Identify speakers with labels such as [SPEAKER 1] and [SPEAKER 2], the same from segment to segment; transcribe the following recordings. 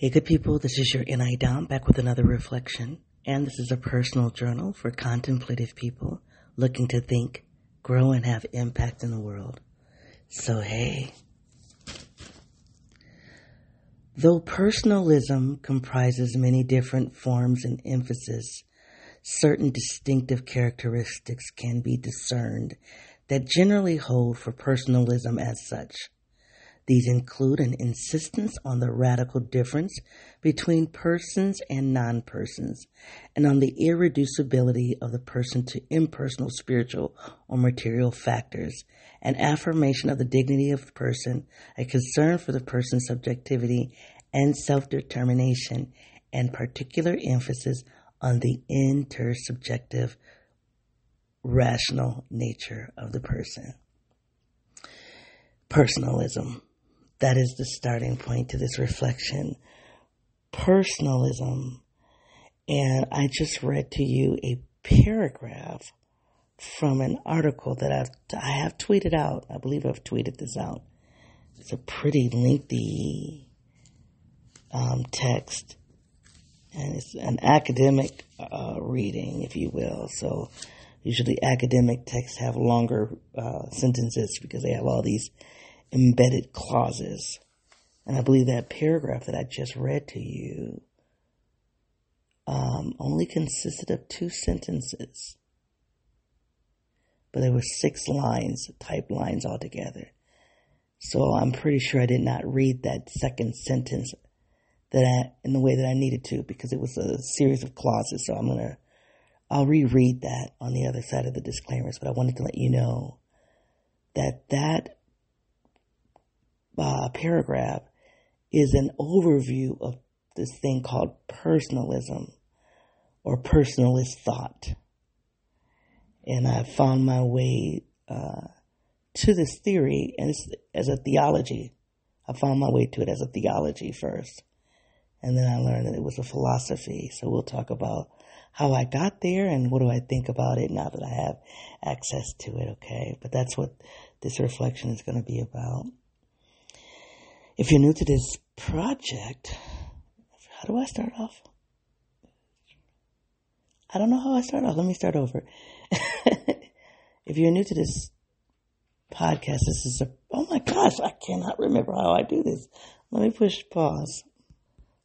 [SPEAKER 1] Hey, good people, this is your NI Dom back with another reflection. And this is a personal journal for contemplative people looking to think, grow, and have impact in the world. So, hey. Though personalism comprises many different forms and emphasis, certain distinctive characteristics can be discerned that generally hold for personalism as such. These include an insistence on the radical difference between persons and non persons, and on the irreducibility of the person to impersonal spiritual or material factors, an affirmation of the dignity of the person, a concern for the person's subjectivity and self determination, and particular emphasis on the intersubjective rational nature of the person. Personalism. That is the starting point to this reflection. Personalism. And I just read to you a paragraph from an article that I've, I have tweeted out. I believe I've tweeted this out. It's a pretty lengthy um, text, and it's an academic uh, reading, if you will. So usually academic texts have longer uh, sentences because they have all these embedded clauses. And I believe that paragraph that I just read to you um, only consisted of two sentences. But there were six lines, type lines altogether. So I'm pretty sure I did not read that second sentence that I, in the way that I needed to because it was a series of clauses. So I'm to, I'll reread that on the other side of the disclaimers, but I wanted to let you know that that uh, paragraph is an overview of this thing called personalism or personalist thought. And I found my way uh, to this theory and as a theology. I found my way to it as a theology first. And then I learned that it was a philosophy. So we'll talk about how I got there and what do I think about it now that I have access to it, okay? But that's what this reflection is going to be about. If you're new to this project, how do I start off? I don't know how I start off. Let me start over. if you're new to this podcast, this is a, oh my gosh, I cannot remember how I do this. Let me push pause.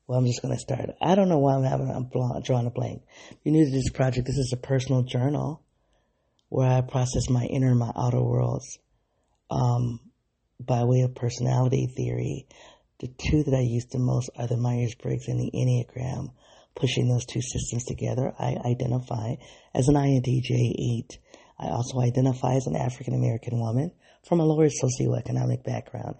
[SPEAKER 1] Well, I'm just going to start. I don't know why I'm having, I'm drawing a blank. If you're new to this project, this is a personal journal where I process my inner and my outer worlds. Um, by way of personality theory, the two that I use the most are the Myers Briggs and the Enneagram. Pushing those two systems together, I identify as an INTJ 8. I also identify as an African American woman from a lower socioeconomic background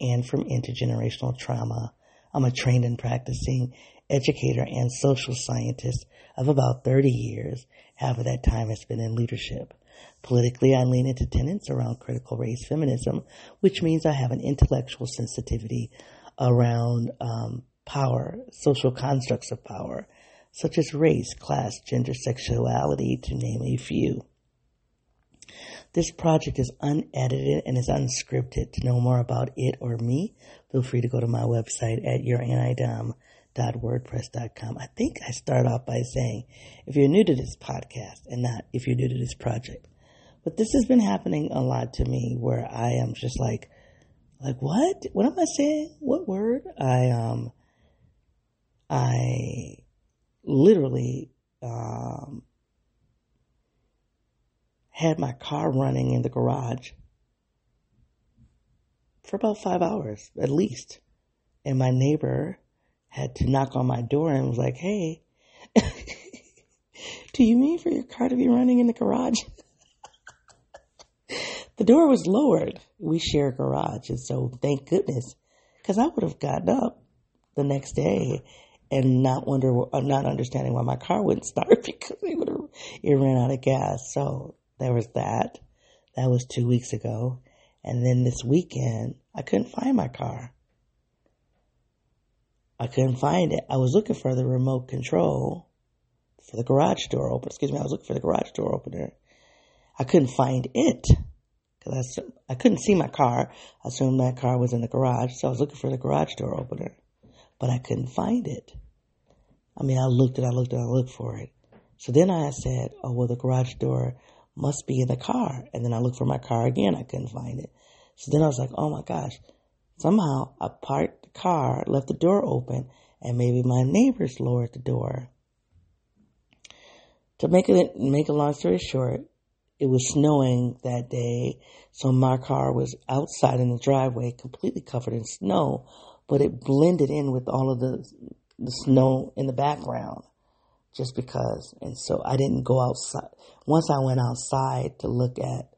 [SPEAKER 1] and from intergenerational trauma. I'm a trained and practicing educator and social scientist of about 30 years. Half of that time has been in leadership. Politically, I lean into tenets around critical race feminism, which means I have an intellectual sensitivity around um, power, social constructs of power, such as race, class, gender, sexuality, to name a few. This project is unedited and is unscripted. To know more about it or me, feel free to go to my website at youranidom.wordpress.com. I think I start off by saying, if you're new to this podcast and not if you're new to this project, but this has been happening a lot to me where I am just like, like what? What am I saying? What word? I um, I literally um had my car running in the garage for about five hours at least, and my neighbor had to knock on my door and was like, "Hey." Do you mean for your car to be running in the garage? The door was lowered. We share a garage, and so thank goodness, because I would have gotten up the next day and not wonder, uh, not understanding why my car wouldn't start because it would have, it ran out of gas. So there was that. That was two weeks ago, and then this weekend I couldn't find my car. I couldn't find it. I was looking for the remote control for the garage door opener. Excuse me, I was looking for the garage door opener. I couldn't find it. Cause I, I couldn't see my car. I assumed that car was in the garage, so I was looking for the garage door opener. but I couldn't find it. I mean, I looked and I looked and I looked for it. So then I said, oh, well, the garage door must be in the car. And then I looked for my car again. I couldn't find it. So then I was like, oh my gosh, somehow I parked the car, left the door open, and maybe my neighbors lowered the door. To make it, make a long story short, it was snowing that day. So my car was outside in the driveway, completely covered in snow, but it blended in with all of the, the snow in the background just because. And so I didn't go outside. Once I went outside to look at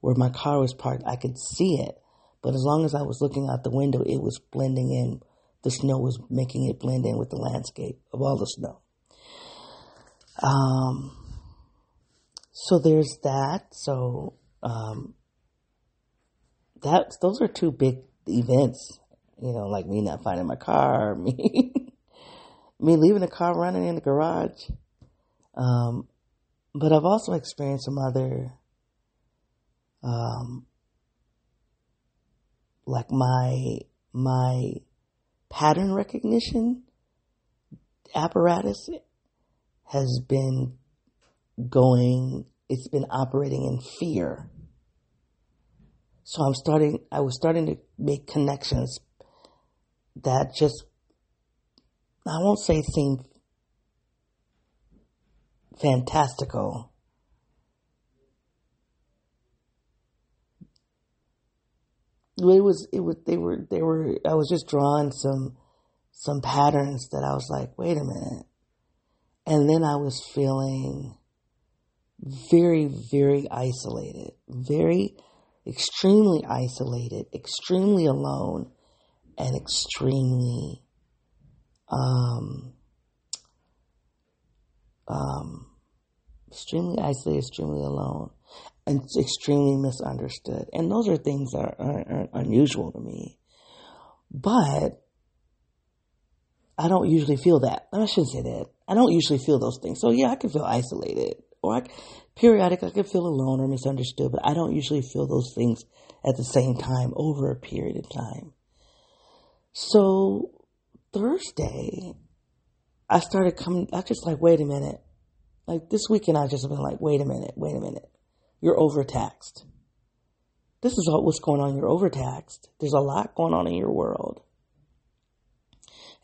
[SPEAKER 1] where my car was parked, I could see it. But as long as I was looking out the window, it was blending in. The snow was making it blend in with the landscape of all the snow. Um, so there's that. So, um, that, those are two big events, you know, like me not finding my car, me, me leaving the car running in the garage. Um, but I've also experienced some other, um, like my, my pattern recognition apparatus has been going, it's been operating in fear. So I'm starting, I was starting to make connections that just, I won't say seem fantastical. It was, it was, they were, they were, I was just drawing some, some patterns that I was like, wait a minute. And then I was feeling very, very isolated, very, extremely isolated, extremely alone, and extremely, um, um, extremely isolated, extremely alone, and extremely misunderstood. And those are things that are, are, are unusual to me. But I don't usually feel that. I shouldn't say that. I don't usually feel those things. So yeah, I can feel isolated or I, periodically I can feel alone or misunderstood, but I don't usually feel those things at the same time over a period of time. So Thursday, I started coming, I just like, wait a minute. Like this weekend, I just been like, wait a minute, wait a minute. You're overtaxed. This is what's going on. You're overtaxed. There's a lot going on in your world.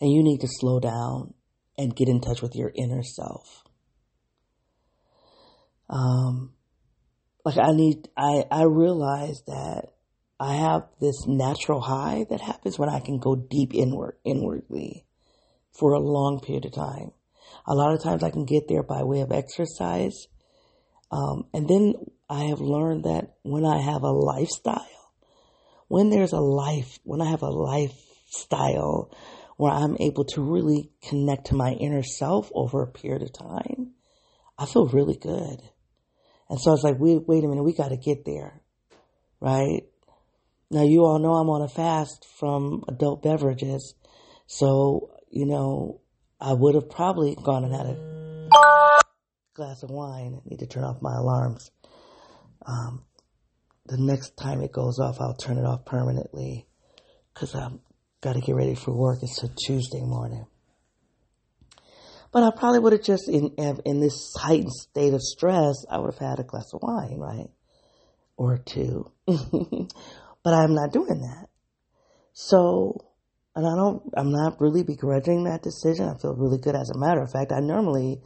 [SPEAKER 1] And you need to slow down and get in touch with your inner self. Um, like I need, I, I realize that I have this natural high that happens when I can go deep inward, inwardly for a long period of time. A lot of times I can get there by way of exercise. Um, and then I have learned that when I have a lifestyle, when there's a life, when I have a lifestyle where I'm able to really connect to my inner self over a period of time, I feel really good. And so I was like, wait, wait a minute, we got to get there, right? Now you all know I'm on a fast from adult beverages. So, you know, I would have probably gone and had a glass of wine. I need to turn off my alarms. Um, the next time it goes off, I'll turn it off permanently because I've got to get ready for work. It's a Tuesday morning. But I probably would have just, in, in this heightened state of stress, I would have had a glass of wine, right? Or two. but I'm not doing that. So, and I don't, I'm not really begrudging that decision. I feel really good. As a matter of fact, I normally,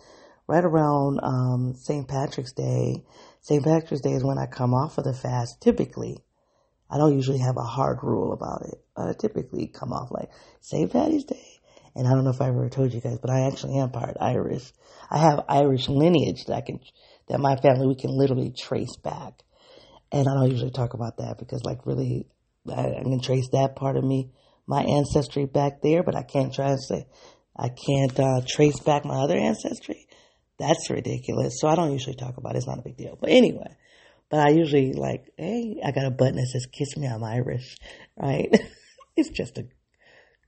[SPEAKER 1] right around um, St. Patrick's Day, St. Patrick's Day is when I come off of the fast typically. I don't usually have a hard rule about it. I typically come off like St. Patty's Day. And I don't know if I ever told you guys, but I actually am part Irish. I have Irish lineage that I can, that my family, we can literally trace back. And I don't usually talk about that because like really, I, I can trace that part of me, my ancestry back there, but I can't try and say, I can't uh, trace back my other ancestry. That's ridiculous. So I don't usually talk about it. It's not a big deal. But anyway, but I usually like, hey, I got a button that says "Kiss me, I'm Irish," right? it's just a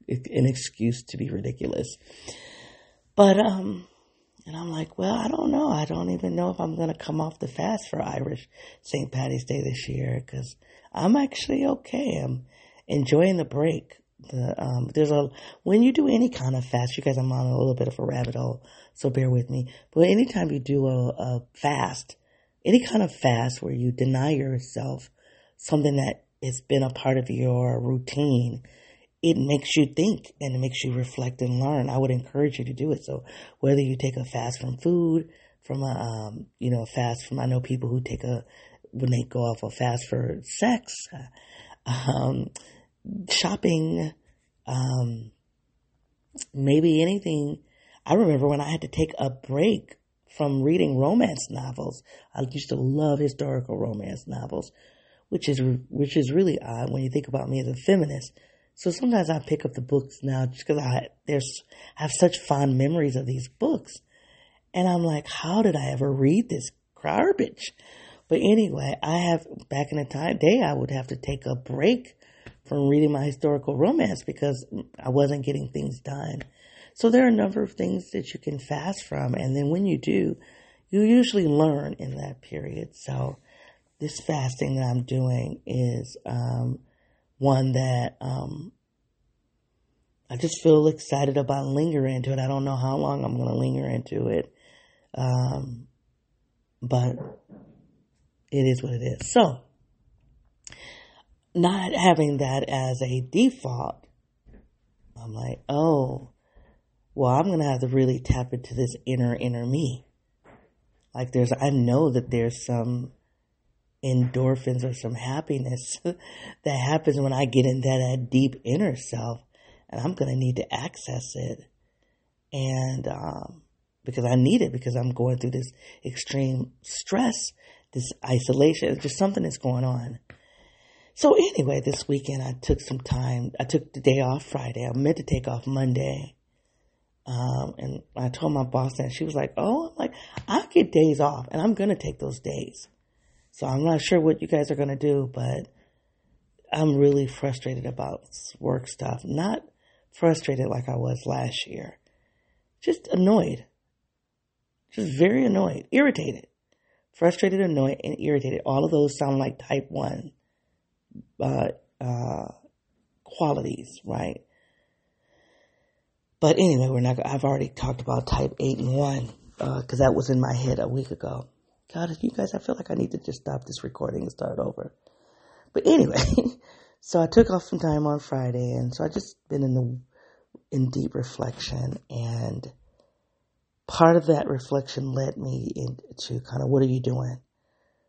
[SPEAKER 1] an excuse to be ridiculous. But um, and I'm like, well, I don't know. I don't even know if I'm gonna come off the fast for Irish St. Patty's Day this year because I'm actually okay. I'm enjoying the break. The um, there's a when you do any kind of fast, you guys, I'm on a little bit of a rabbit hole, so bear with me. But anytime you do a, a fast, any kind of fast where you deny yourself something that has been a part of your routine, it makes you think and it makes you reflect and learn. I would encourage you to do it. So whether you take a fast from food, from a um, you know fast from I know people who take a when they go off a fast for sex. Um, shopping, um, maybe anything. I remember when I had to take a break from reading romance novels. I used to love historical romance novels, which is which is really odd when you think about me as a feminist. So sometimes I pick up the books now just because I there's I have such fond memories of these books, and I'm like, how did I ever read this garbage? But anyway, I have back in the time day I would have to take a break from reading my historical romance because I wasn't getting things done. So there are a number of things that you can fast from. And then when you do, you usually learn in that period. So this fasting that I'm doing is um, one that um, I just feel excited about lingering into it. I don't know how long I'm going to linger into it. Um, but it is what it is. So, not having that as a default, I'm like, oh, well, I'm going to have to really tap into this inner, inner me. Like there's, I know that there's some endorphins or some happiness that happens when I get into that deep inner self and I'm going to need to access it. And, um, because I need it because I'm going through this extreme stress, this isolation, just something that's going on. So anyway, this weekend I took some time. I took the day off Friday. I meant to take off Monday. Um, and I told my boss that she was like, "Oh, I'm like, I get days off, and I'm gonna take those days." So I'm not sure what you guys are gonna do, but I'm really frustrated about work stuff. Not frustrated like I was last year, just annoyed, just very annoyed, irritated, frustrated, annoyed, and irritated. All of those sound like type one uh, uh, qualities, right? But anyway, we're not. I've already talked about type eight and one because uh, that was in my head a week ago. God, you guys, I feel like I need to just stop this recording and start over. But anyway, so I took off some time on Friday, and so I just been in the in deep reflection, and part of that reflection led me into kind of what are you doing?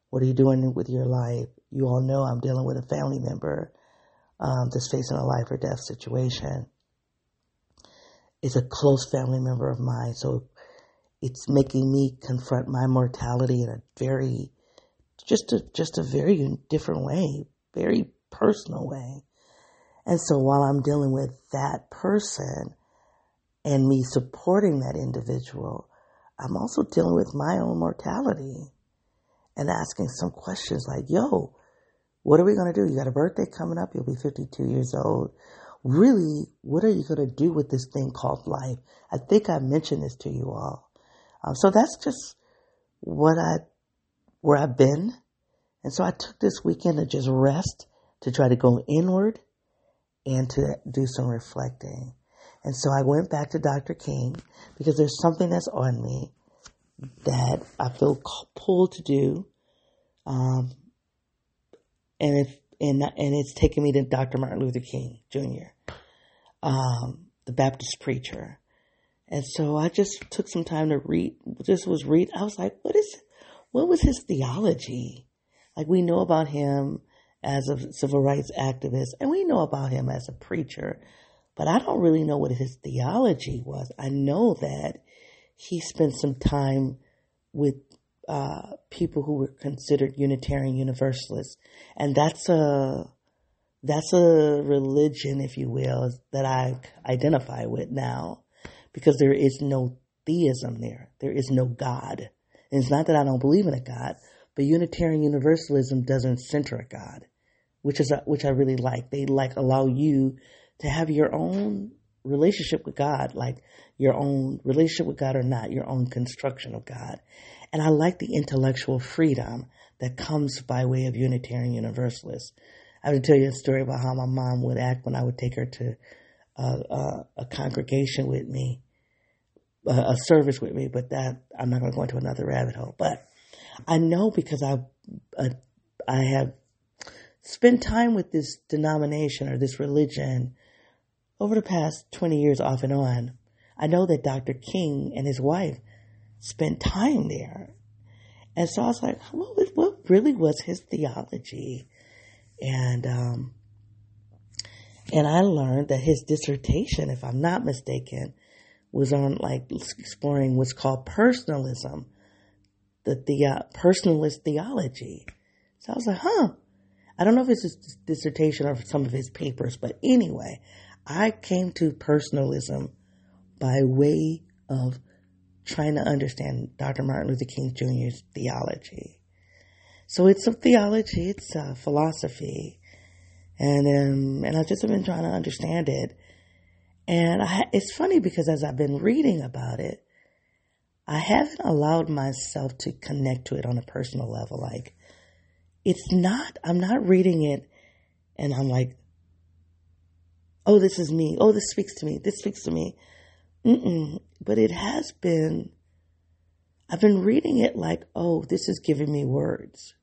[SPEAKER 1] What are you doing with your life? You all know I'm dealing with a family member um, that's facing a life or death situation. It's a close family member of mine, so it's making me confront my mortality in a very, just a just a very different way, very personal way. And so while I'm dealing with that person and me supporting that individual, I'm also dealing with my own mortality and asking some questions like, yo, what are we going to do? You got a birthday coming up. You'll be 52 years old. Really, what are you going to do with this thing called life? I think I mentioned this to you all. Um, so that's just what I, where I've been. And so I took this weekend to just rest, to try to go inward and to do some reflecting. And so I went back to Dr. King because there's something that's on me that I feel pulled to do. Um, and if and and it's taken me to Dr. Martin Luther King Jr., um, the Baptist preacher, and so I just took some time to read. Just was read. I was like, what is, what was his theology? Like we know about him as a civil rights activist, and we know about him as a preacher, but I don't really know what his theology was. I know that he spent some time with uh, people who were considered Unitarian Universalists, and that's a that's a religion, if you will, that I identify with now, because there is no theism there. There is no God. And it's not that I don't believe in a God, but Unitarian Universalism doesn't center a God, which is a, which I really like. They like allow you to have your own relationship with God, like your own relationship with God or not, your own construction of God. And I like the intellectual freedom that comes by way of Unitarian Universalists. I have to tell you a story about how my mom would act when I would take her to a congregation with me, a service with me. But that I'm not going to go into another rabbit hole. But I know because I uh, I have spent time with this denomination or this religion over the past 20 years off and on. I know that Dr. King and his wife spent time there. And so I was like, what, was, what really was his theology? And, um, and I learned that his dissertation, if I'm not mistaken, was on like exploring what's called personalism, the, the personalist theology. So I was like, huh. I don't know if it's his dissertation or some of his papers, but anyway, I came to personalism by way of trying to understand Dr. Martin Luther King Jr.'s theology. So it's a theology, it's a philosophy, and um, and I've just been trying to understand it. And I, it's funny because as I've been reading about it, I haven't allowed myself to connect to it on a personal level. Like, it's not, I'm not reading it and I'm like, oh, this is me. Oh, this speaks to me. This speaks to me. Mm-mm. But it has been, I've been reading it like, oh, this is giving me words.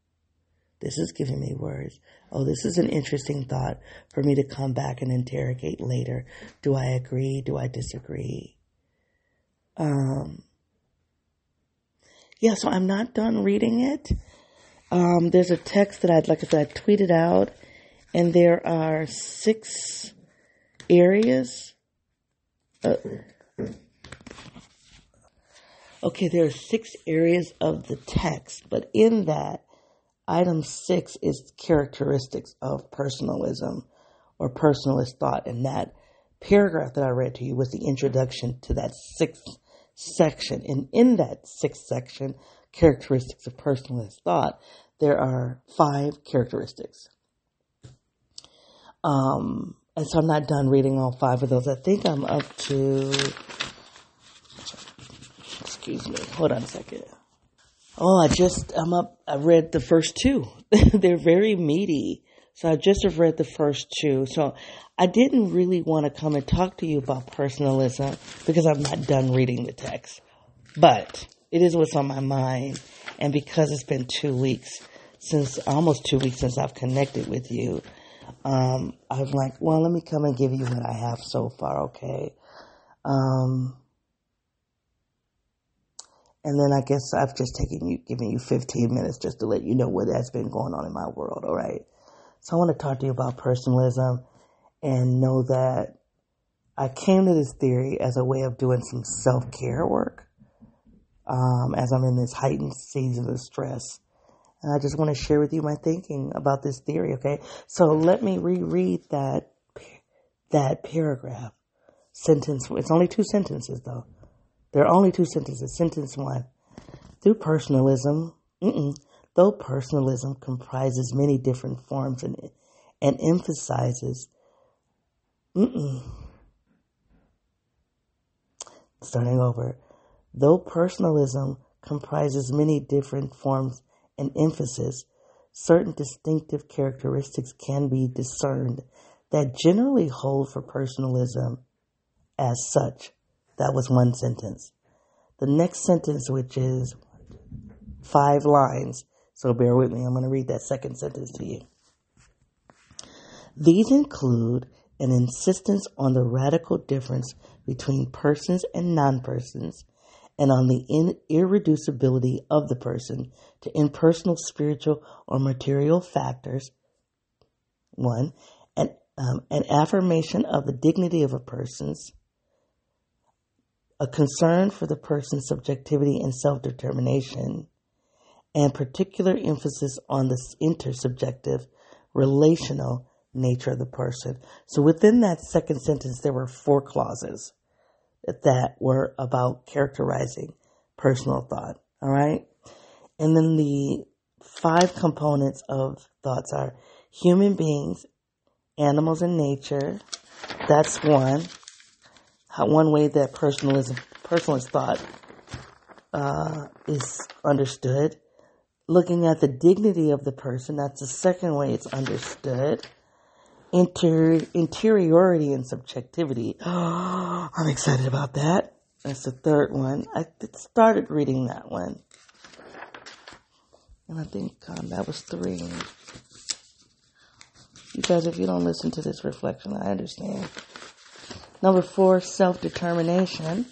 [SPEAKER 1] This is giving me words. Oh, this is an interesting thought for me to come back and interrogate later. Do I agree? Do I disagree? Um, yeah, so I'm not done reading it. Um, there's a text that I'd, like I said, I tweeted out, and there are six areas. Uh, okay, there are six areas of the text, but in that, item six is characteristics of personalism or personalist thought. And that paragraph that I read to you was the introduction to that sixth section. And in that sixth section, characteristics of personalist thought, there are five characteristics. Um, and so I'm not done reading all five of those. I think I'm up to, excuse me, hold on a second. Oh, I just, I'm up, I read the first two. They're very meaty. So I just have read the first two. So I didn't really want to come and talk to you about personalism because I'm not done reading the text. But it is what's on my mind. And because it's been two weeks since, almost two weeks since I've connected with you, um, I'm like, well, let me come and give you what I have so far, okay? Um, and then I guess I've just taken you, given you 15 minutes just to let you know what has been going on in my world, all right? So I want to talk to you about personalism and know that I came to this theory as a way of doing some self care work um, as I'm in this heightened season of stress. And I just want to share with you my thinking about this theory, okay? So let me reread that, that paragraph. Sentence, it's only two sentences though. There are only two sentences. Sentence one. Through personalism, though personalism comprises many different forms and, and emphasizes, starting over, Though personalism comprises many different forms and emphasis, certain distinctive characteristics can be discerned that generally hold for personalism as such. That was one sentence. The next sentence, which is five lines, so bear with me, I'm going to read that second sentence to you. These include an insistence on the radical difference between persons and non persons and on the in- irreducibility of the person to impersonal spiritual or material factors. One, an, um, an affirmation of the dignity of a person's, a concern for the person's subjectivity and self determination, and particular emphasis on the intersubjective, relational nature of the person. So within that second sentence, there were four clauses that were about characterizing personal thought. All right. And then the five components of thoughts are human beings, animals, and nature. That's one. One way that personalism, personalist thought uh, is understood. looking at the dignity of the person. That's the second way it's understood. Inter- interiority and subjectivity. I'm excited about that. That's the third one. I started reading that one. And I think um, that was three. You guys, if you don't listen to this reflection, I understand. Number four, self determination.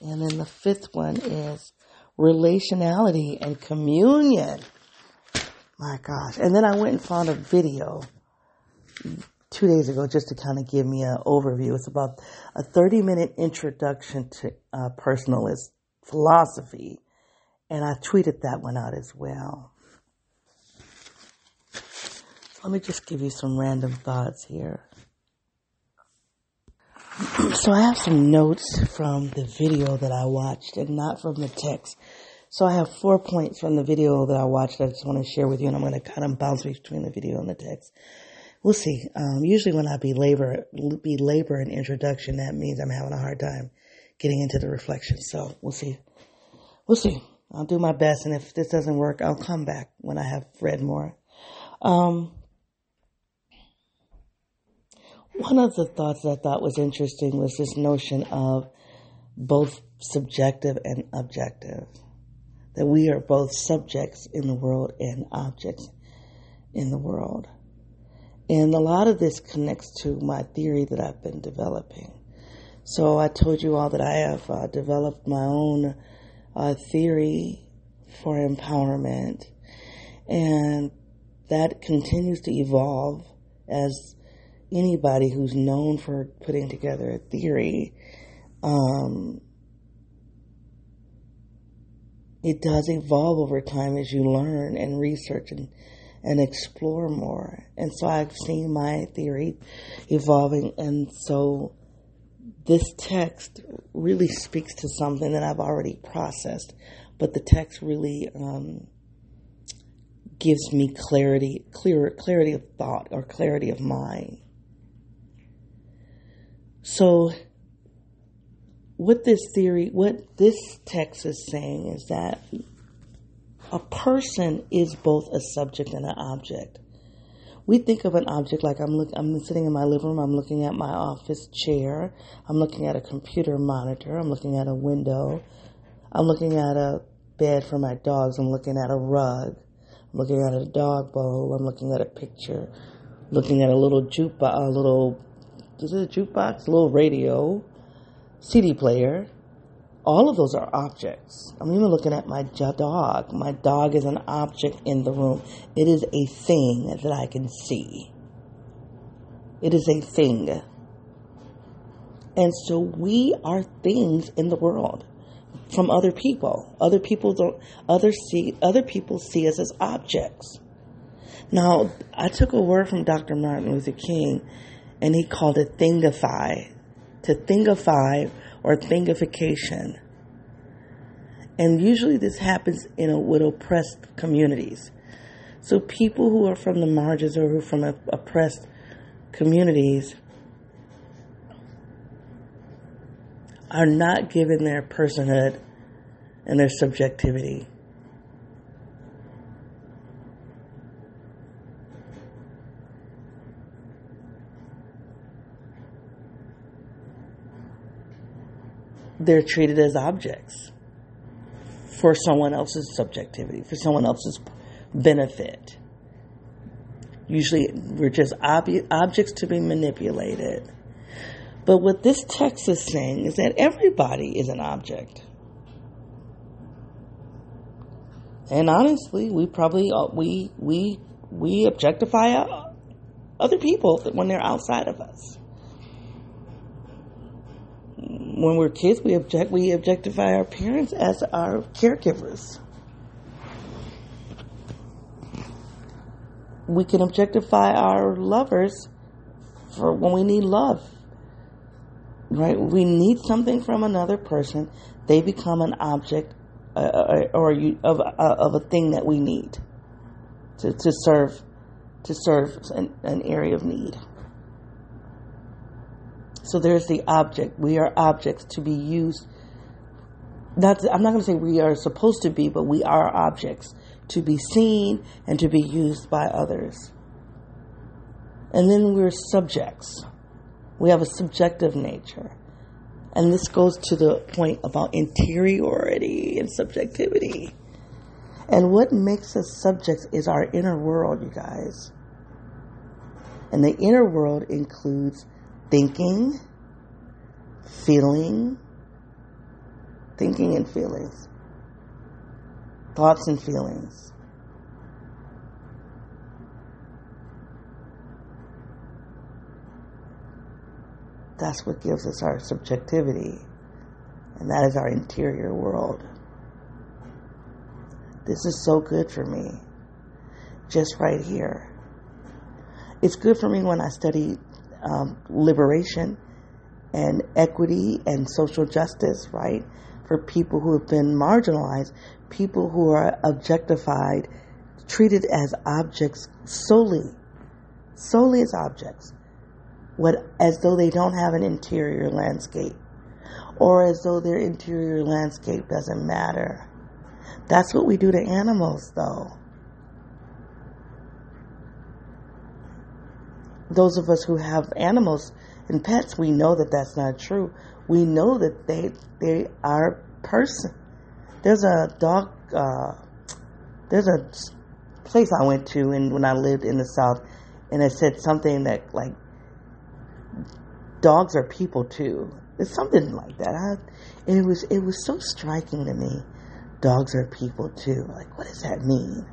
[SPEAKER 1] And then the fifth one is relationality and communion. My gosh. And then I went and found a video two days ago just to kind of give me an overview. It's about a 30 minute introduction to uh, personalist philosophy. And I tweeted that one out as well. Let me just give you some random thoughts here. So I have some notes from the video that I watched and not from the text. So I have four points from the video that I watched that I just want to share with you and I'm going to kind of bounce between the video and the text. We'll see. Um, usually when I belabor, belabor an introduction, that means I'm having a hard time getting into the reflection. So we'll see. We'll see. I'll do my best. And if this doesn't work, I'll come back when I have read more. Um, one of the thoughts that I thought was interesting was this notion of both subjective and objective. That we are both subjects in the world and objects in the world. And a lot of this connects to my theory that I've been developing. So I told you all that I have uh, developed my own uh, theory for empowerment, and that continues to evolve as anybody who's known for putting together a theory, um, it does evolve over time as you learn and research and, and explore more. And so I've seen my theory evolving. And so this text really speaks to something that I've already processed, but the text really um, gives me clarity, clear, clarity of thought or clarity of mind. So, what this theory, what this text is saying is that a person is both a subject and an object. We think of an object like I'm look, I'm sitting in my living room, I'm looking at my office chair, I'm looking at a computer monitor, I'm looking at a window, I'm looking at a bed for my dogs, I'm looking at a rug, I'm looking at a dog bowl, I'm looking at a picture, looking at a little jukebox, a little is a jukebox, a little radio, CD player. All of those are objects. I'm even looking at my dog. My dog is an object in the room. It is a thing that I can see. It is a thing. And so we are things in the world from other people. Other people don't other see other people see us as objects. Now, I took a word from Dr. Martin Luther King and he called it thingify, to thingify or thingification. And usually this happens in a, with oppressed communities. So people who are from the margins or who are from oppressed communities are not given their personhood and their subjectivity. They're treated as objects for someone else's subjectivity, for someone else's benefit. Usually, we're just ob- objects to be manipulated. But what this text is saying is that everybody is an object. And honestly, we probably uh, we we we objectify other people when they're outside of us when we're kids, we object we objectify our parents as our caregivers. We can objectify our lovers for when we need love. Right? We need something from another person. They become an object uh, uh or you, of, uh, of a thing that we need to, to serve to serve an, an area of need. So there's the object. We are objects to be used not, I'm not going to say we are supposed to be, but we are objects to be seen and to be used by others. And then we're subjects. We have a subjective nature. And this goes to the point about interiority and subjectivity. And what makes us subjects is our inner world, you guys. And the inner world includes thinking, feeling, thinking and feelings, thoughts and feelings. That's what gives us our subjectivity, and that is our interior world. This is so good for me, just right here. It's good for me when I study um, liberation and equity and social justice, right? For people who have been marginalized, people who are objectified, treated as objects solely, solely as objects, what, as though they don't have an interior landscape, or as though their interior landscape doesn't matter. That's what we do to animals, though. Those of us who have animals and pets, we know that that's not true. We know that they they are person. There's a dog. Uh, there's a place I went to, and when I lived in the south, and it said something that like dogs are people too. It's something like that. I, and it was it was so striking to me. Dogs are people too. Like, what does that mean?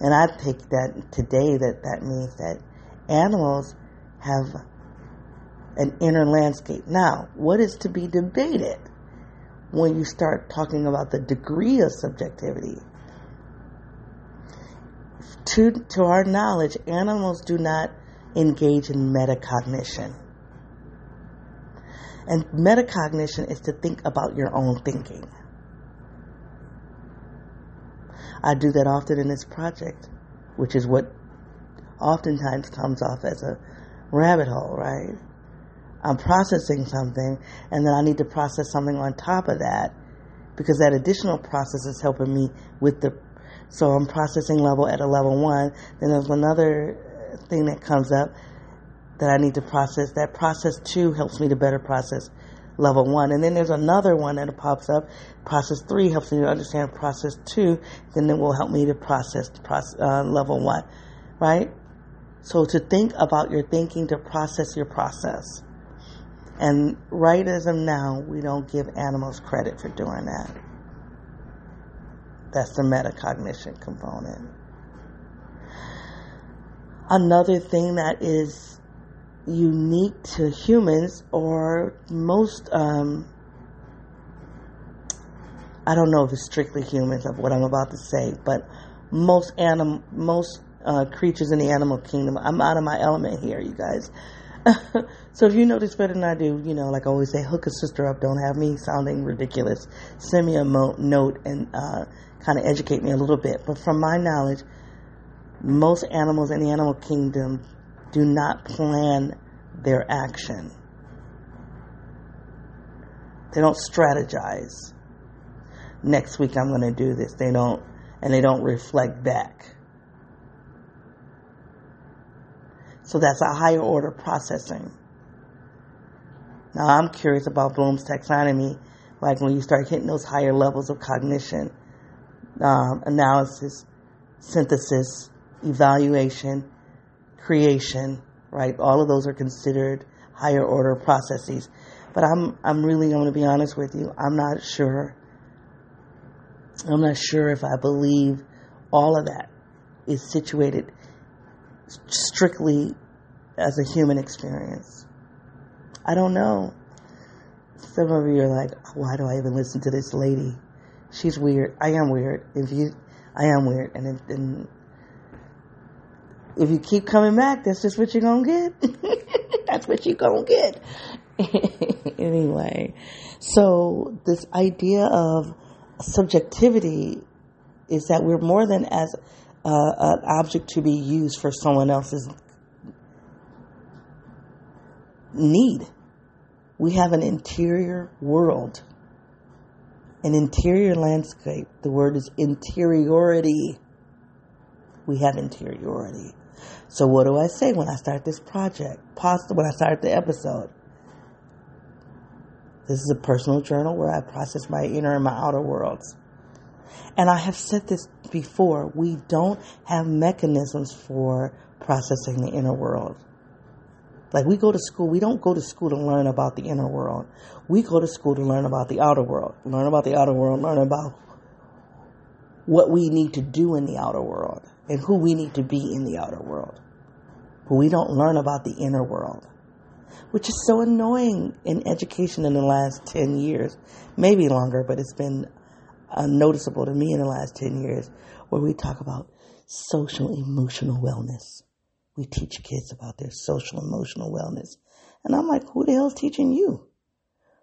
[SPEAKER 1] And I take that today that that means that animals have an inner landscape. Now, what is to be debated when you start talking about the degree of subjectivity? To, to our knowledge, animals do not engage in metacognition. And metacognition is to think about your own thinking. I do that often in this project, which is what oftentimes comes off as a rabbit hole, right? I'm processing something and then I need to process something on top of that because that additional process is helping me with the so I'm processing level at a level one. Then there's another thing that comes up that I need to process. That process two helps me to better process level one. And then there's another one that pops up. Process three helps me to understand process two. Then it will help me to process, process uh, level one, right? So to think about your thinking, to process your process. And right as of now, we don't give animals credit for doing that. That's the metacognition component. Another thing that is unique to humans, or most, um, I don't know if it's strictly humans of what I'm about to say, but most anim, most uh, creatures in the animal kingdom. I'm out of my element here, you guys. so if you know this better than I do, you know, like I always say, hook a sister up. Don't have me sounding ridiculous. Send me a mo- note and uh, kind of educate me a little bit. But from my knowledge, most animals in the animal kingdom do not plan their action. They don't strategize. Next week I'm going to do this. They don't, and they don't reflect back. So that's a higher order processing. Now I'm curious about Bloom's taxonomy, like when you start hitting those higher levels of cognition, um, analysis, synthesis, evaluation, creation, right? All of those are considered higher order processes. But I'm I'm really going to be honest with you. I'm not sure. I'm not sure if I believe all of that is situated strictly as a human experience. I don't know. Some of you are like, why do I even listen to this lady? She's weird. I am weird. If you, I am weird, and, and if you keep coming back, that's just what you're gonna get. that's what you're gonna get. anyway, so this idea of subjectivity is that we're more than as uh, an object to be used for someone else's need. We have an interior world. An interior landscape, the word is interiority. We have interiority. So what do I say when I start this project? When I start the episode. This is a personal journal where I process my inner and my outer worlds. And I have said this before, we don't have mechanisms for processing the inner world. Like we go to school, we don't go to school to learn about the inner world. We go to school to learn about the outer world. Learn about the outer world, learn about what we need to do in the outer world and who we need to be in the outer world. But we don't learn about the inner world, which is so annoying in education in the last 10 years, maybe longer, but it's been uh, noticeable to me in the last 10 years where we talk about social emotional wellness. We teach kids about their social emotional wellness. And I'm like, who the hell is teaching you?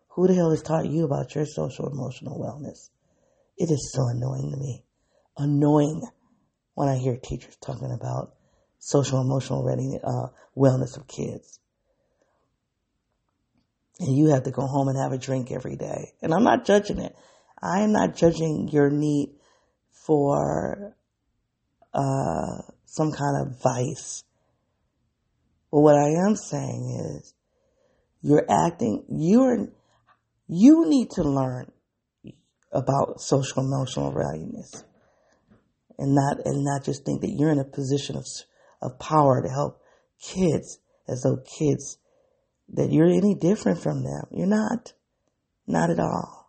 [SPEAKER 1] Who the hell has taught you about your social emotional wellness? It is so annoying to me. Annoying when I hear teachers talking about social emotional readiness, uh, wellness of kids. And you have to go home and have a drink every day. And I'm not judging it. I am not judging your need for uh, some kind of vice. But what I am saying is, you're acting. You're you need to learn about social emotional readiness and not and not just think that you're in a position of of power to help kids as though kids that you're any different from them. You're not. Not at all.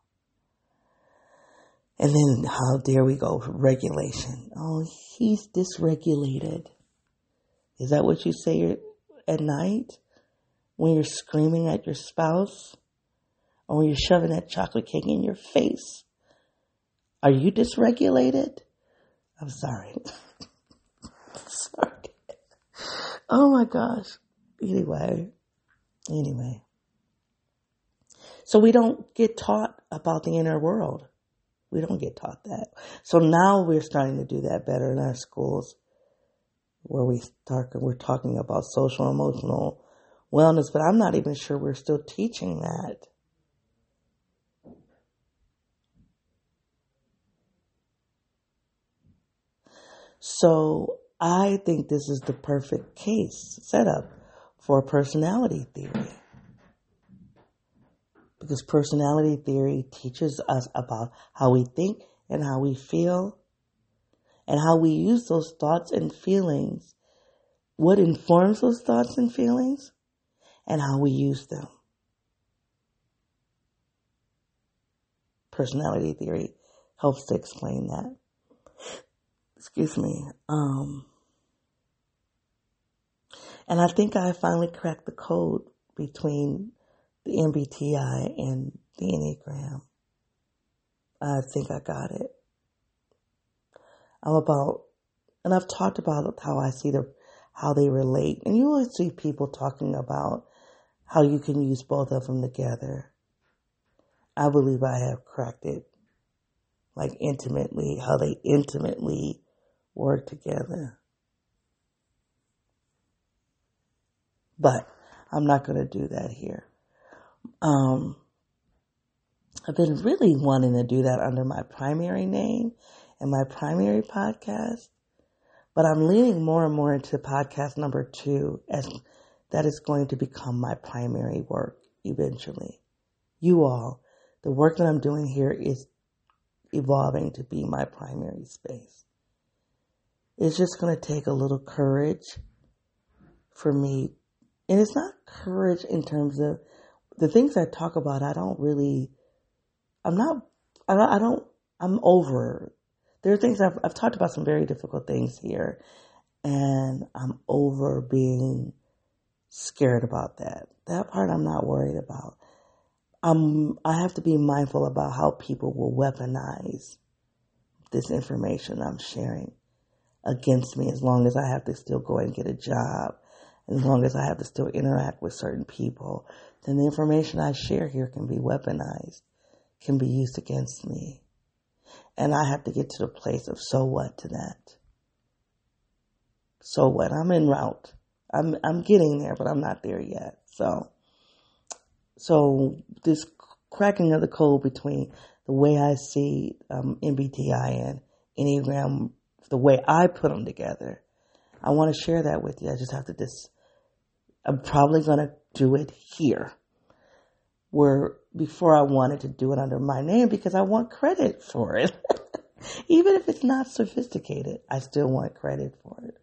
[SPEAKER 1] And then how dare we go regulation? Oh, he's dysregulated. Is that what you say at night when you're screaming at your spouse or when you're shoving that chocolate cake in your face? Are you dysregulated? I'm sorry. sorry. Oh my gosh. Anyway, anyway. So we don't get taught about the inner world. We don't get taught that. So now we're starting to do that better in our schools where we start, we're talking about social emotional wellness, but I'm not even sure we're still teaching that. So I think this is the perfect case setup for personality theory. Because personality theory teaches us about how we think and how we feel and how we use those thoughts and feelings, what informs those thoughts and feelings, and how we use them. Personality theory helps to explain that excuse me. Um, and I think I finally cracked the code between the MBTI and the Enneagram. I think I got it. I'm about, and I've talked about how I see the, how they relate. And you always see people talking about how you can use both of them together. I believe I have cracked it like intimately, how they intimately work together. But I'm not going to do that here. Um, I've been really wanting to do that under my primary name and my primary podcast, but I'm leaning more and more into podcast number two as that is going to become my primary work eventually. You all, the work that I'm doing here is evolving to be my primary space it's just going to take a little courage for me. And it's not courage in terms of the things I talk about. I don't really, I'm not, I don't, I'm over. There are things I've, I've talked about some very difficult things here and I'm over being scared about that. That part I'm not worried about. I'm, I have to be mindful about how people will weaponize this information I'm sharing against me as long as I have to still go and get a job, as long as I have to still interact with certain people, then the information I share here can be weaponized, can be used against me. And I have to get to the place of so what to that. So what? I'm en route. I'm I'm getting there, but I'm not there yet. So so this cracking of the code between the way I see um, MBTI and Enneagram, the way I put them together. I want to share that with you. I just have to just, I'm probably to do it here. Where before I wanted to do it under my name because I want credit for it. Even if it's not sophisticated, I still want credit for it.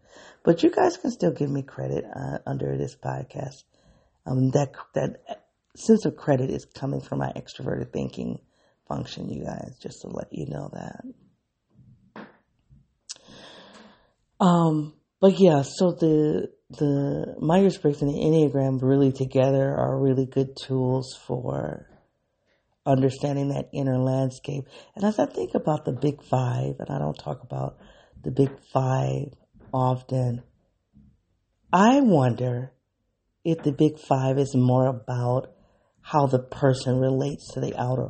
[SPEAKER 1] But you guys can still give me credit uh, under this podcast. Um, that that sense of credit is coming from my extroverted thinking function, you guys. Just to let you know that. Um, but yeah, so the the Myers Briggs and the Enneagram really together are really good tools for understanding that inner landscape. And as I think about the big five, and I don't talk about the big five often, I wonder if the big five is more about how the person relates to the outer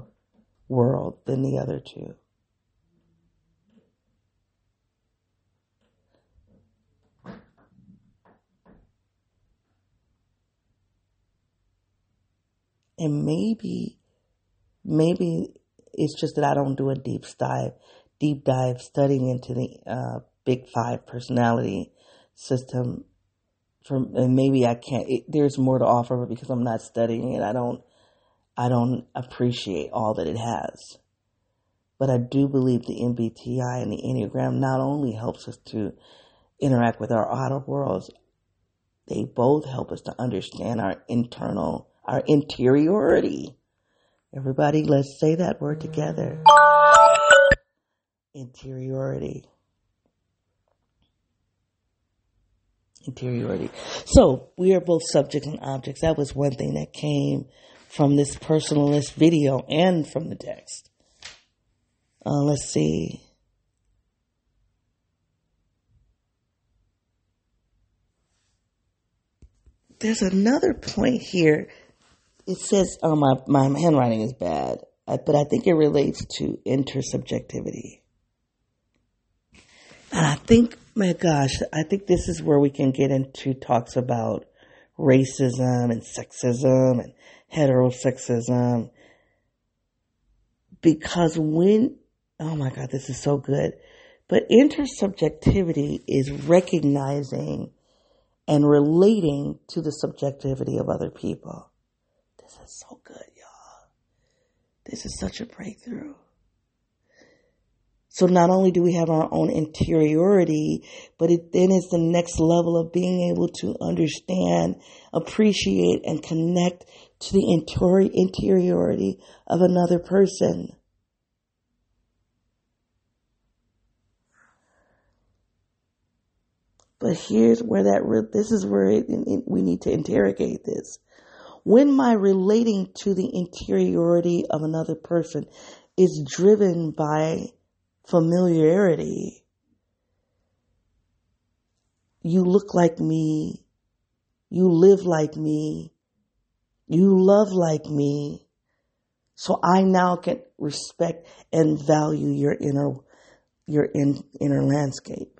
[SPEAKER 1] world than the other two. And maybe maybe it's just that I don't do a deep dive, deep dive studying into the uh, Big Five personality system. From and maybe I can't. It, there's more to offer, but because I'm not studying it, I don't. I don't appreciate all that it has. But I do believe the MBTI and the Enneagram not only helps us to interact with our outer worlds, they both help us to understand our internal, our interiority Everybody, let's say that word together. Interiority. Interiority. So we are both subjects and objects. That was one thing that came from this personalist video and from the text. Uh, let's see. There's another point here it says, oh, my, my handwriting is bad, uh, but I think it relates to intersubjectivity. And I think, my gosh, I think this is where we can get into talks about racism and sexism and heterosexism. Because when, oh my God, this is so good. But intersubjectivity is recognizing and relating to the subjectivity of other people. This is so good, y'all. This is such a breakthrough. So not only do we have our own interiority, but it then is the next level of being able to understand, appreciate, and connect to the interiority of another person. But here's where that, this is where it, it, we need to interrogate this. When my relating to the interiority of another person is driven by familiarity, you look like me, you live like me, you love like me, so I now can respect and value your inner, your in, inner landscape.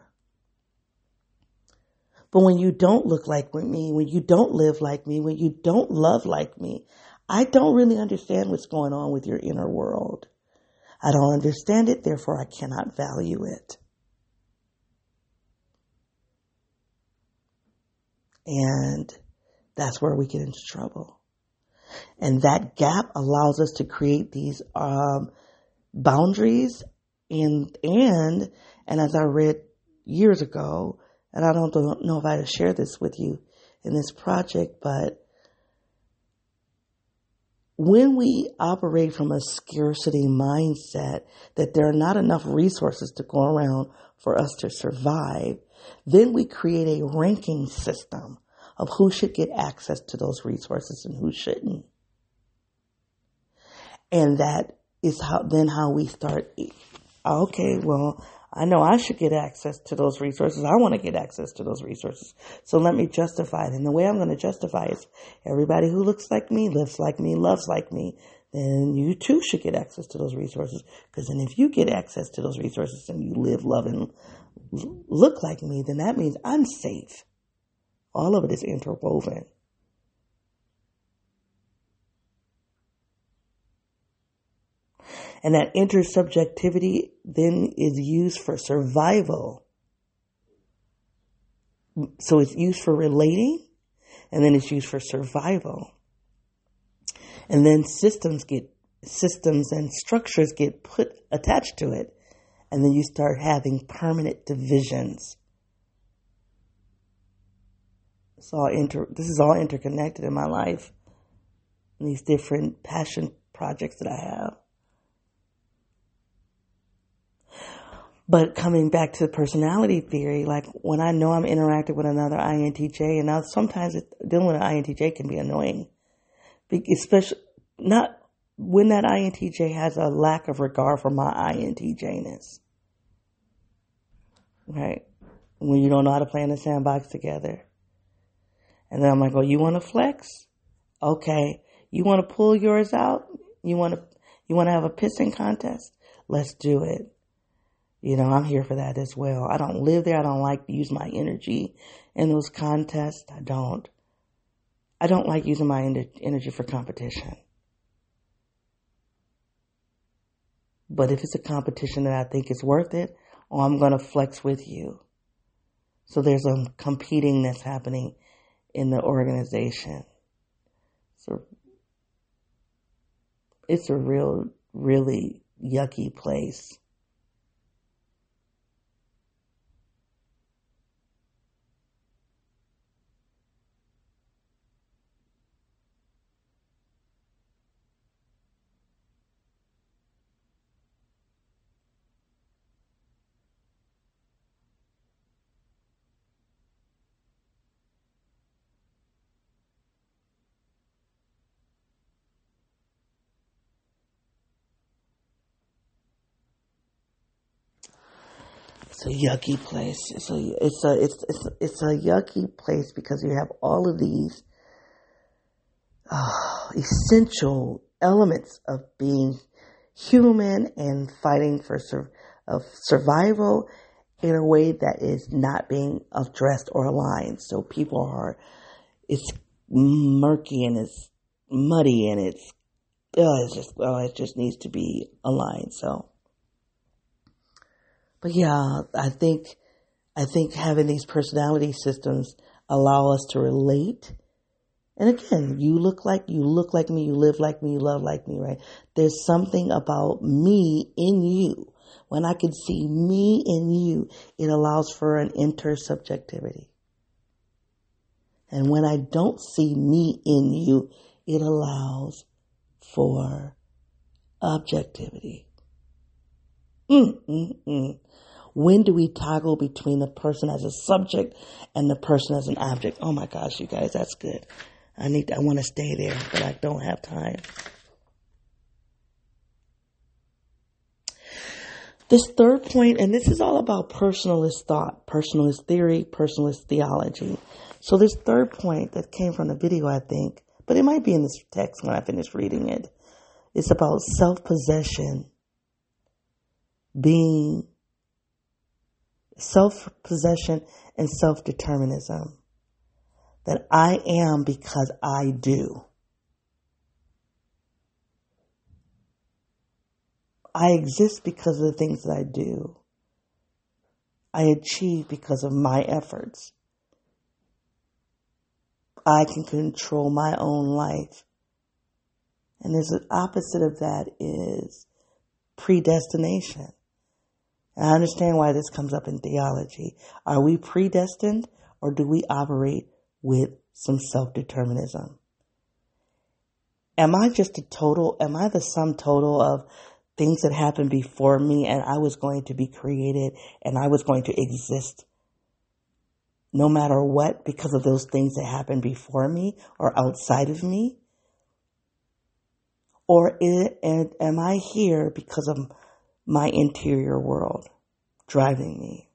[SPEAKER 1] But when you don't look like me, when you don't live like me, when you don't love like me, I don't really understand what's going on with your inner world. I don't understand it, therefore I cannot value it. And that's where we get into trouble. And that gap allows us to create these um, boundaries and and and as I read years ago, and I don't know if I share this with you in this project, but when we operate from a scarcity mindset that there are not enough resources to go around for us to survive, then we create a ranking system of who should get access to those resources and who shouldn't. And that is how, then how we start, okay, well, I know I should get access to those resources. I want to get access to those resources. So let me justify it. And the way I'm going to justify is everybody who looks like me, lives like me, loves like me, then you too should get access to those resources. Because then if you get access to those resources and you live, love, and look like me, then that means I'm safe. All of it is interwoven. And that intersubjectivity then is used for survival. So it's used for relating and then it's used for survival. And then systems get, systems and structures get put attached to it. And then you start having permanent divisions. It's all inter, this is all interconnected in my life. And these different passion projects that I have. But coming back to the personality theory, like when I know I'm interacting with another INTJ, and now sometimes it, dealing with an INTJ can be annoying, especially not when that INTJ has a lack of regard for my INTJness. Right? When you don't know how to play in the sandbox together. And then I'm like, oh, you want to flex? Okay. You want to pull yours out? You want to, you want to have a pissing contest? Let's do it. You know, I'm here for that as well. I don't live there. I don't like to use my energy in those contests. I don't. I don't like using my energy for competition. But if it's a competition that I think is worth it, oh, I'm going to flex with you. So there's a competing that's happening in the organization. So it's a real, really yucky place. It's a yucky place. It's a it's a it's it's, it's a yucky place because you have all of these uh, essential elements of being human and fighting for sur- of survival in a way that is not being addressed or aligned. So people are, it's murky and it's muddy and it's, oh, it's just, oh, it just needs to be aligned. So but yeah, I think, I think having these personality systems allow us to relate. And again, you look like, you look like me, you live like me, you love like me, right? There's something about me in you. When I can see me in you, it allows for an intersubjectivity. And when I don't see me in you, it allows for objectivity. Mm, mm, mm. When do we toggle between the person as a subject and the person as an object? Oh my gosh, you guys, that's good. I need, I want to stay there, but I don't have time. This third point, and this is all about personalist thought, personalist theory, personalist theology. So this third point that came from the video, I think, but it might be in this text when I finish reading it. It's about self-possession being self possession and self determinism. That I am because I do. I exist because of the things that I do. I achieve because of my efforts. I can control my own life. And there's an opposite of that is predestination. And I understand why this comes up in theology. Are we predestined or do we operate with some self-determinism? Am I just a total, am I the sum total of things that happened before me and I was going to be created and I was going to exist no matter what because of those things that happened before me or outside of me? Or am I here because of my interior world driving me.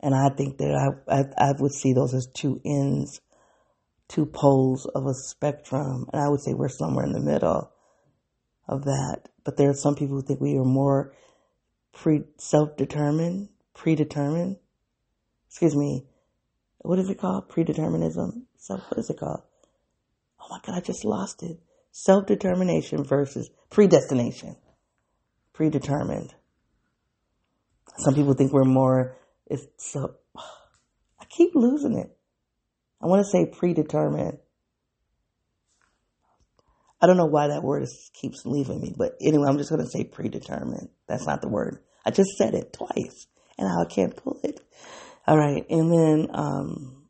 [SPEAKER 1] And I think that I, I, I would see those as two ends, two poles of a spectrum. And I would say we're somewhere in the middle of that. But there are some people who think we are more pre self-determined, predetermined. Excuse me. What is it called? Predeterminism. Self, what is it called? Oh my God, I just lost it. Self determination versus predestination. Predetermined. Some people think we're more, it's so, I keep losing it. I want to say predetermined. I don't know why that word is, keeps leaving me, but anyway, I'm just going to say predetermined. That's not the word. I just said it twice and I can't pull it. All right. And then, um,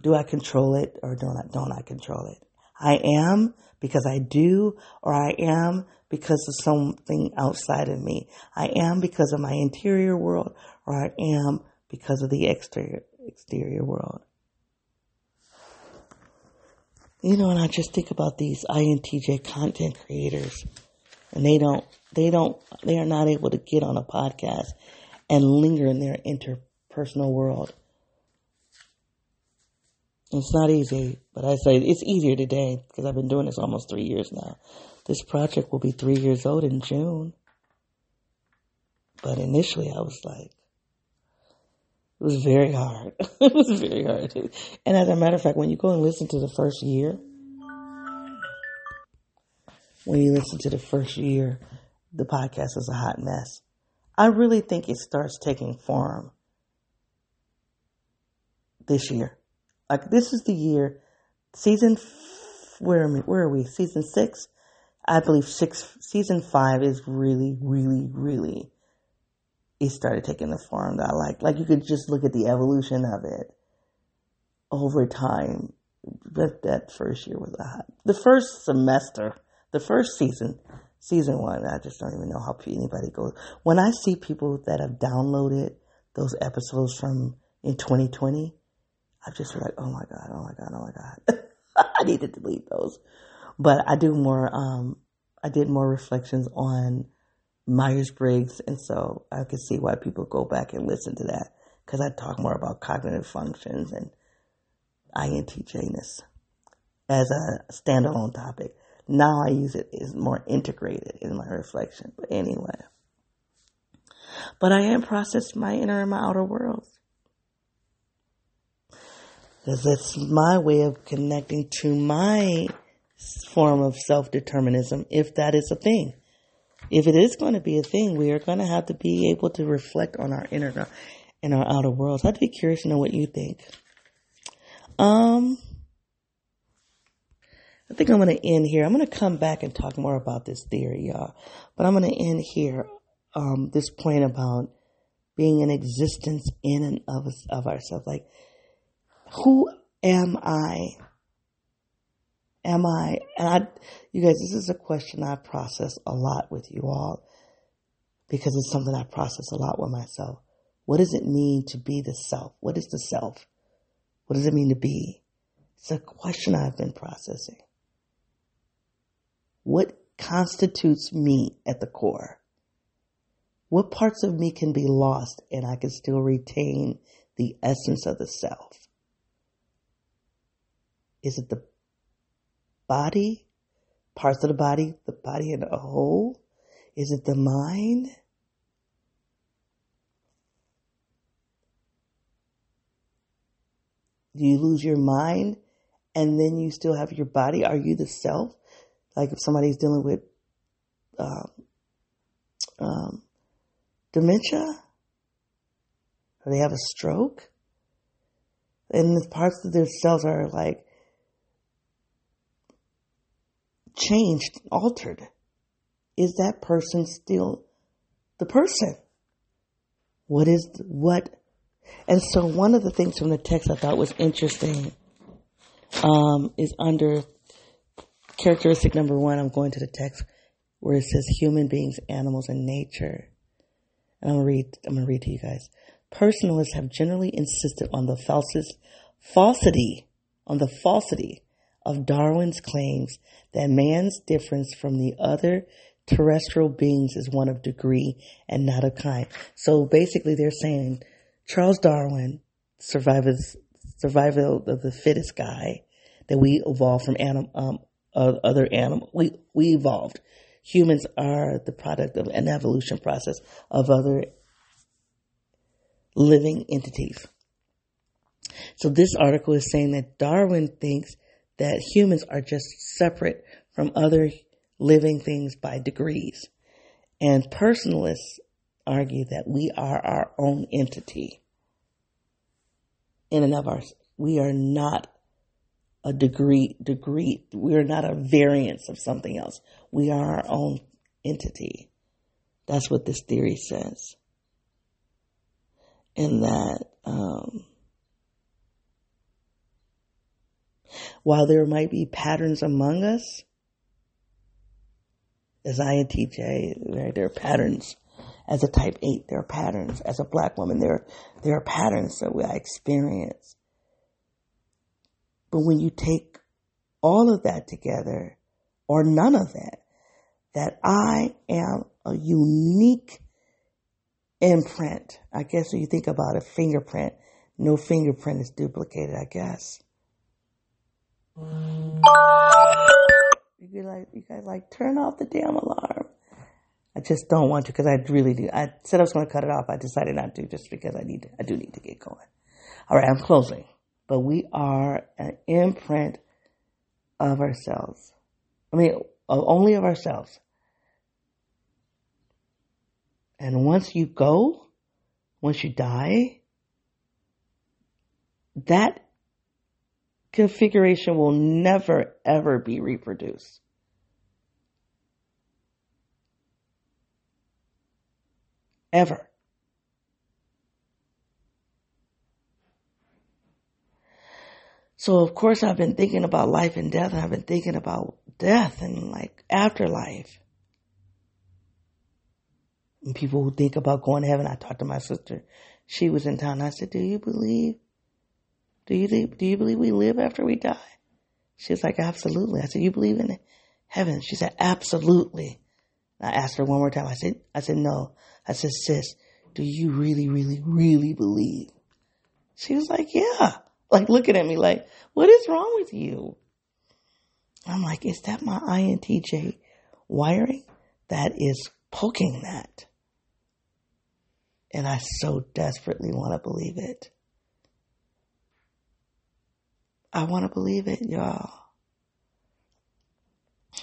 [SPEAKER 1] do I control it or don't I, don't I control it? I am because I do or I am because of something outside of me. I am because of my interior world or I am because of the exterior, exterior world. You know, and I just think about these INTJ content creators and they don't, they don't, they are not able to get on a podcast and linger in their interpersonal world. It's not easy, but I say it's easier today because I've been doing this almost three years now. This project will be three years old in June. But initially I was like, it was very hard. it was very hard. And as a matter of fact, when you go and listen to the first year, when you listen to the first year, the podcast is a hot mess. I really think it starts taking form this year. Like this is the year, season. Where are we? Where are we? Season six. I believe six. Season five is really, really, really. It started taking the form that I like. Like you could just look at the evolution of it over time. But that first year was a hot. The first semester, the first season, season one. I just don't even know how anybody goes. When I see people that have downloaded those episodes from in 2020, I just like, oh my God, oh my God, oh my God. I need to delete those. But I do more, um, I did more reflections on Myers Briggs. And so I can see why people go back and listen to that because I talk more about cognitive functions and INTJness as a standalone topic. Now I use it as more integrated in my reflection. But anyway. But I am processing my inner and my outer worlds. Because it's my way of connecting to my form of self-determinism, if that is a thing. If it is going to be a thing, we are going to have to be able to reflect on our inner and our outer worlds. I'd be curious to know what you think. Um, I think I'm going to end here. I'm going to come back and talk more about this theory, y'all. But I'm going to end here. Um, this point about being an existence in and of of ourselves, like who am I? Am I, and I, you guys, this is a question I process a lot with you all because it's something I process a lot with myself. What does it mean to be the self? What is the self? What does it mean to be? It's a question I've been processing. What constitutes me at the core? What parts of me can be lost and I can still retain the essence of the self? Is it the body? Parts of the body? The body in a whole? Is it the mind? Do you lose your mind and then you still have your body? Are you the self? Like if somebody's dealing with um, um, dementia or they have a stroke and the parts of their cells are like changed, altered, is that person still the person? What is what? And so one of the things from the text I thought was interesting um, is under characteristic number one. I'm going to the text where it says human beings, animals, and nature. And I'm gonna read. I'm gonna read to you guys. Personalists have generally insisted on the falsest falsity on the falsity of Darwin's claims that man's difference from the other terrestrial beings is one of degree and not of kind. So basically they're saying Charles Darwin, survivors, survival of the fittest guy, that we evolved from anim, um, other animals. We, we evolved. Humans are the product of an evolution process of other living entities. So this article is saying that Darwin thinks that humans are just separate from other living things by degrees. And personalists argue that we are our own entity in and of ourselves. We are not a degree, degree, we are not a variance of something else. We are our own entity. That's what this theory says. And that, um, while there might be patterns among us, as INTJ, right, there are patterns. As a type 8, there are patterns. As a black woman, there, there are patterns that I experience. But when you take all of that together, or none of that, that I am a unique imprint. I guess when you think about a fingerprint, no fingerprint is duplicated, I guess. You like, you guys like turn off the damn alarm. I just don't want to because I really do. I said I was going to cut it off. I decided not to just because I need to, I do need to get going. All right, I'm closing. But we are an imprint of ourselves. I mean, only of ourselves. And once you go, once you die, that configuration will never ever be reproduced. Ever. So of course I've been thinking about life and death and I've been thinking about death and like afterlife. And people who think about going to heaven, I talked to my sister. She was in town. I said, do you believe do you do you believe we live after we die? She was like, absolutely. I said, you believe in heaven? She said, absolutely. I asked her one more time. I said, I said, no. I said, sis, do you really, really, really believe? She was like, yeah. Like looking at me like, what is wrong with you? I'm like, is that my INTJ wiring that is poking that? And I so desperately want to believe it. I want to believe it, y'all.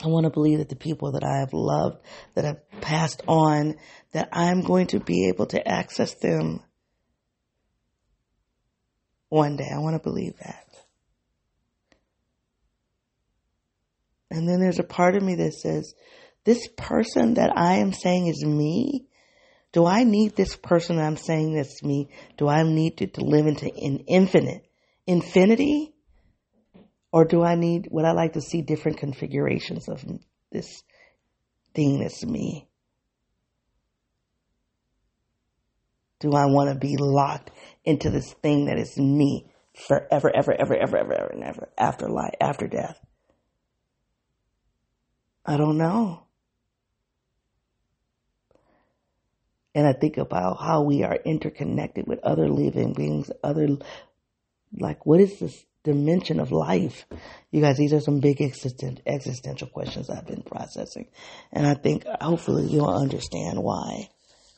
[SPEAKER 1] I want to believe that the people that I have loved, that have passed on, that I'm going to be able to access them one day. I want to believe that. And then there's a part of me that says, this person that I am saying is me, do I need this person I'm saying that's me? Do I need to, to live into an infinite infinity? Or do I need, would I like to see different configurations of this thing that's me? Do I want to be locked into this thing that is me forever, ever, ever, ever, ever, ever, and ever after life, after death? I don't know. And I think about how we are interconnected with other living beings, other, like, what is this dimension of life. You guys, these are some big existen- existential questions I've been processing. And I think hopefully you'll understand why.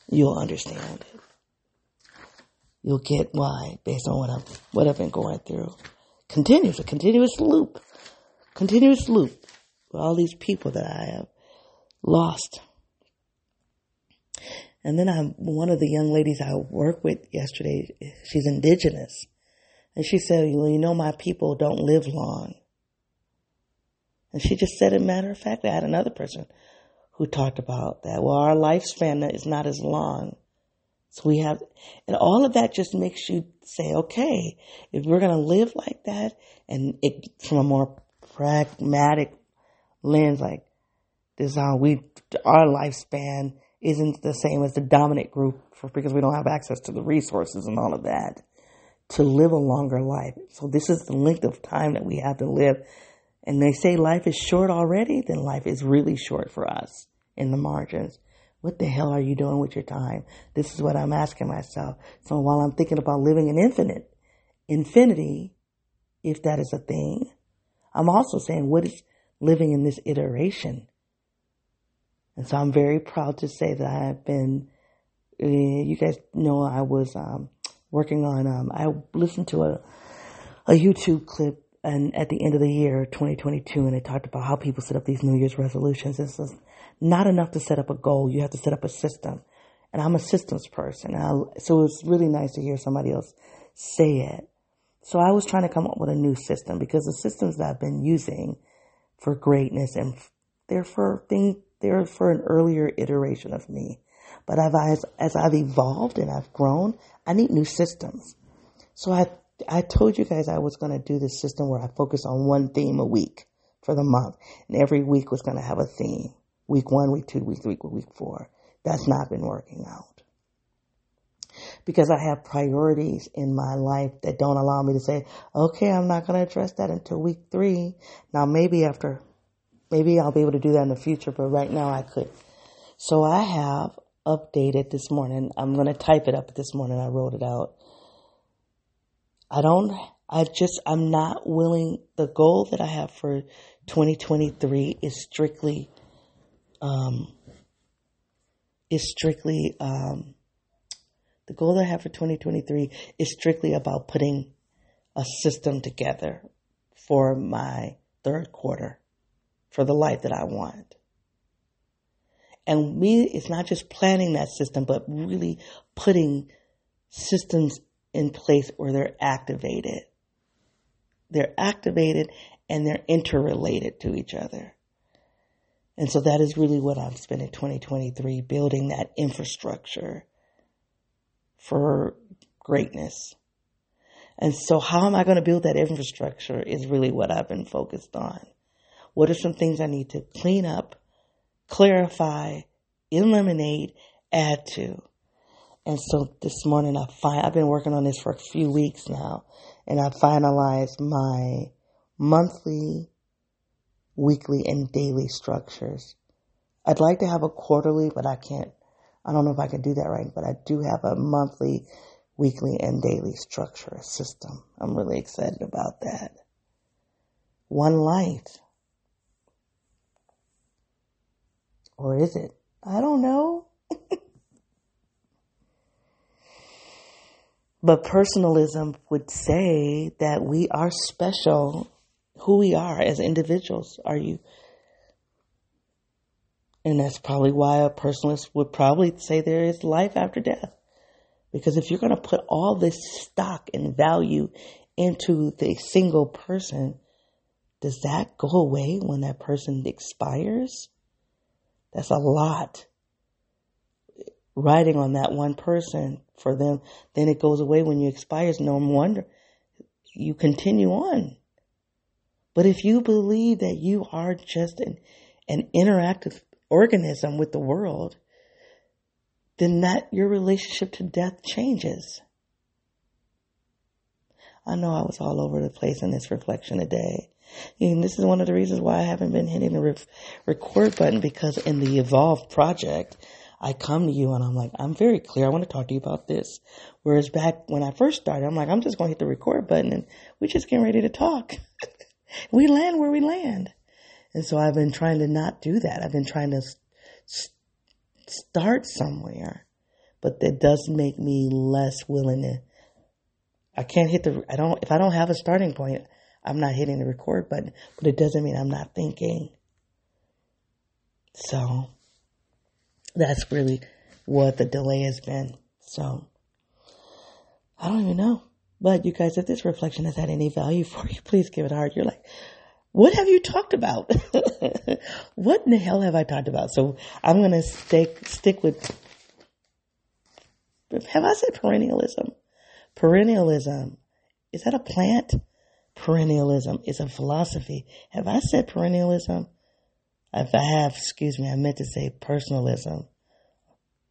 [SPEAKER 1] You'll understand it. You'll get why based on what I've, what I've been going through. Continuous, a continuous loop. Continuous loop with all these people that I have lost. And then I'm one of the young ladies I work with yesterday. She's indigenous and she said, well, you know, my people don't live long. And she just said, a matter of fact, I had another person who talked about that. Well, our lifespan is not as long. So we have, and all of that just makes you say, okay, if we're going to live like that and it, from a more pragmatic lens, like this how we, our lifespan isn't the same as the dominant group for, because we don't have access to the resources and all of that to live a longer life. So this is the length of time that we have to live. And they say life is short already, then life is really short for us in the margins. What the hell are you doing with your time? This is what I'm asking myself. So while I'm thinking about living an infinite, infinity, if that is a thing, I'm also saying what is living in this iteration? And so I'm very proud to say that I've been, uh, you guys know I was um, working on, um, I listened to a, a YouTube clip and at the end of the year, 2022, and it talked about how people set up these New Year's resolutions. It's not enough to set up a goal. You have to set up a system. And I'm a systems person. I, so it's really nice to hear somebody else say it. So I was trying to come up with a new system because the systems that I've been using for greatness and they're for thing, they're for an earlier iteration of me. But as, as I've evolved and I've grown, I need new systems. So I I told you guys I was going to do this system where I focus on one theme a week for the month, and every week was going to have a theme. Week one, week two, week three, week four. That's not been working out because I have priorities in my life that don't allow me to say, okay, I'm not going to address that until week three. Now, maybe after, maybe I'll be able to do that in the future, but right now I could. So I have updated this morning. I'm going to type it up this morning. I wrote it out. I don't, I just, I'm not willing. The goal that I have for 2023 is strictly, um, is strictly, um, the goal that I have for 2023 is strictly about putting a system together for my third quarter, for the life that I want. And me, it's not just planning that system, but really putting systems in place where they're activated. They're activated and they're interrelated to each other. And so that is really what I'm spending 2023 building that infrastructure for greatness. And so how am I going to build that infrastructure is really what I've been focused on. What are some things I need to clean up, clarify, eliminate, add to? And so this morning I find I've been working on this for a few weeks now and I finalized my monthly, weekly and daily structures. I'd like to have a quarterly, but I can't I don't know if I can do that right, but I do have a monthly, weekly and daily structure system. I'm really excited about that. One light. Or is it? I don't know. But personalism would say that we are special, who we are as individuals. Are you? And that's probably why a personalist would probably say there is life after death. Because if you're going to put all this stock and value into the single person, does that go away when that person expires? That's a lot riding on that one person for them, then it goes away when you expires. No wonder you continue on. But if you believe that you are just an, an interactive organism with the world, then that your relationship to death changes. I know I was all over the place in this reflection today. And this is one of the reasons why I haven't been hitting the re- record button because in the Evolve project, I come to you and I'm like, I'm very clear. I want to talk to you about this. Whereas back when I first started, I'm like, I'm just going to hit the record button and we're just getting ready to talk. we land where we land. And so I've been trying to not do that. I've been trying to start somewhere, but that does make me less willing to. I can't hit the. I don't. If I don't have a starting point, I'm not hitting the record button. But it doesn't mean I'm not thinking. So that's really what the delay has been. So I don't even know. But you guys, if this reflection has had any value for you, please give it a heart. You're like, what have you talked about? what in the hell have I talked about? So I'm to stick, stick with, have I said perennialism? Perennialism. Is that a plant? Perennialism is a philosophy. Have I said perennialism? If I have, excuse me, I meant to say personalism.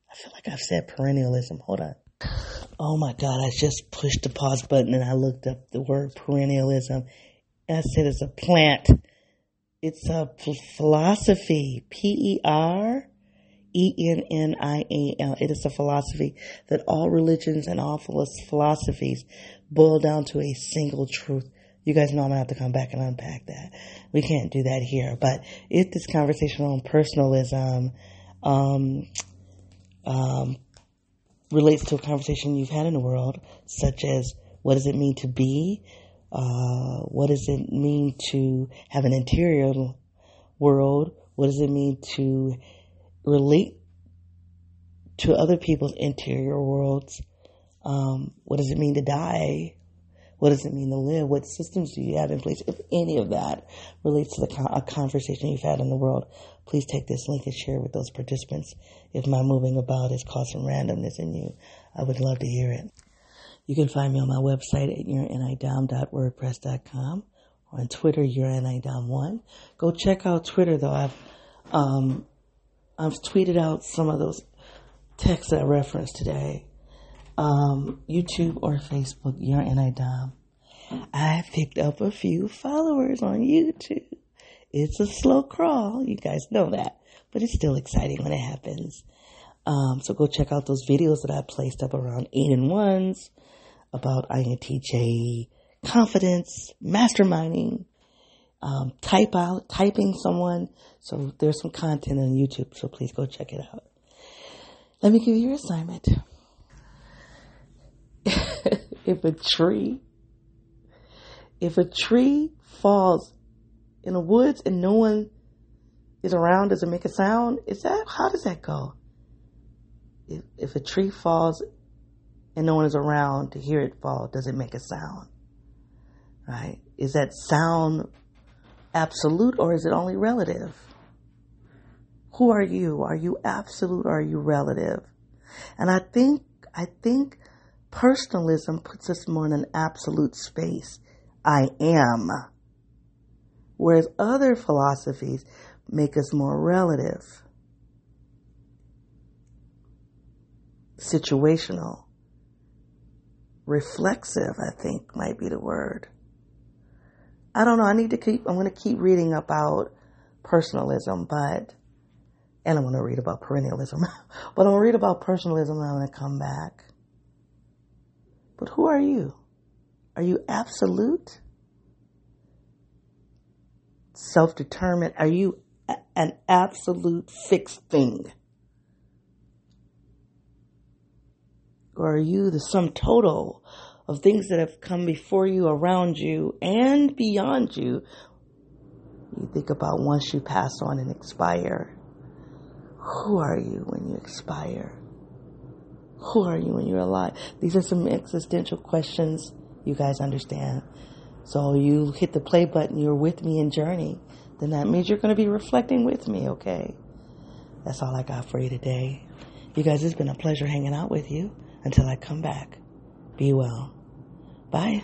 [SPEAKER 1] I feel like I've said perennialism. Hold on. Oh my God, I just pushed the pause button and I looked up the word perennialism. I said it's a plant. It's a philosophy. P E R E N N I A L. It is a philosophy that all religions and all philosophies boil down to a single truth. You guys know I'm gonna have to come back and unpack that. We can't do that here, but it's this conversation on personalism, um, um, relates to a conversation you've had in the world, such as what does it mean to be Uh, what does it mean to have an interior world? What does it mean to relate to other people's interior worlds? Um, what does it mean to die? What does it mean to live? What systems do you have in place? If any of that relates to the a conversation you've had in the world, please take this link and share with those participants. If my moving about caused some randomness in you, I would love to hear it. You can find me on my website at yournidom.wordpress.com or on Twitter, yournidom1. Go check out Twitter though. I've, um, I've tweeted out some of those texts I referenced today um, YouTube or Facebook, your NIDOM. I've picked up a few followers on YouTube. It's a slow crawl. You guys know that, but it's still exciting when it happens. Um, so go check out those videos that I placed up around eight and ones about INTJ confidence, masterminding, um, type out, typing someone. So there's some content on YouTube. So please go check it out. Let me give you your assignment. If a tree, if a tree falls in the woods and no one is around, does it make a sound? Is that, how does that go? If, if a tree falls and no one is around to hear it fall, does it make a sound? Right? Is that sound absolute or is it only relative? Who are you? Are you absolute or are you relative? And I think, I think Personalism puts us more in an absolute space. I am. Whereas other philosophies make us more relative, situational, reflexive, I think might be the word. I don't know. I need to keep, I'm going to keep reading about personalism, but, and I'm going to read about perennialism, but I'm going to read about personalism and I'm going to come back. But who are you? Are you absolute? Self determined? Are you an absolute fixed thing? Or are you the sum total of things that have come before you, around you, and beyond you? You think about once you pass on and expire. Who are you when you expire? Who are you when you're alive? These are some existential questions you guys understand. So you hit the play button, you're with me in journey, then that means you're going to be reflecting with me, okay? That's all I got for you today. You guys, it's been a pleasure hanging out with you until I come back. Be well. Bye.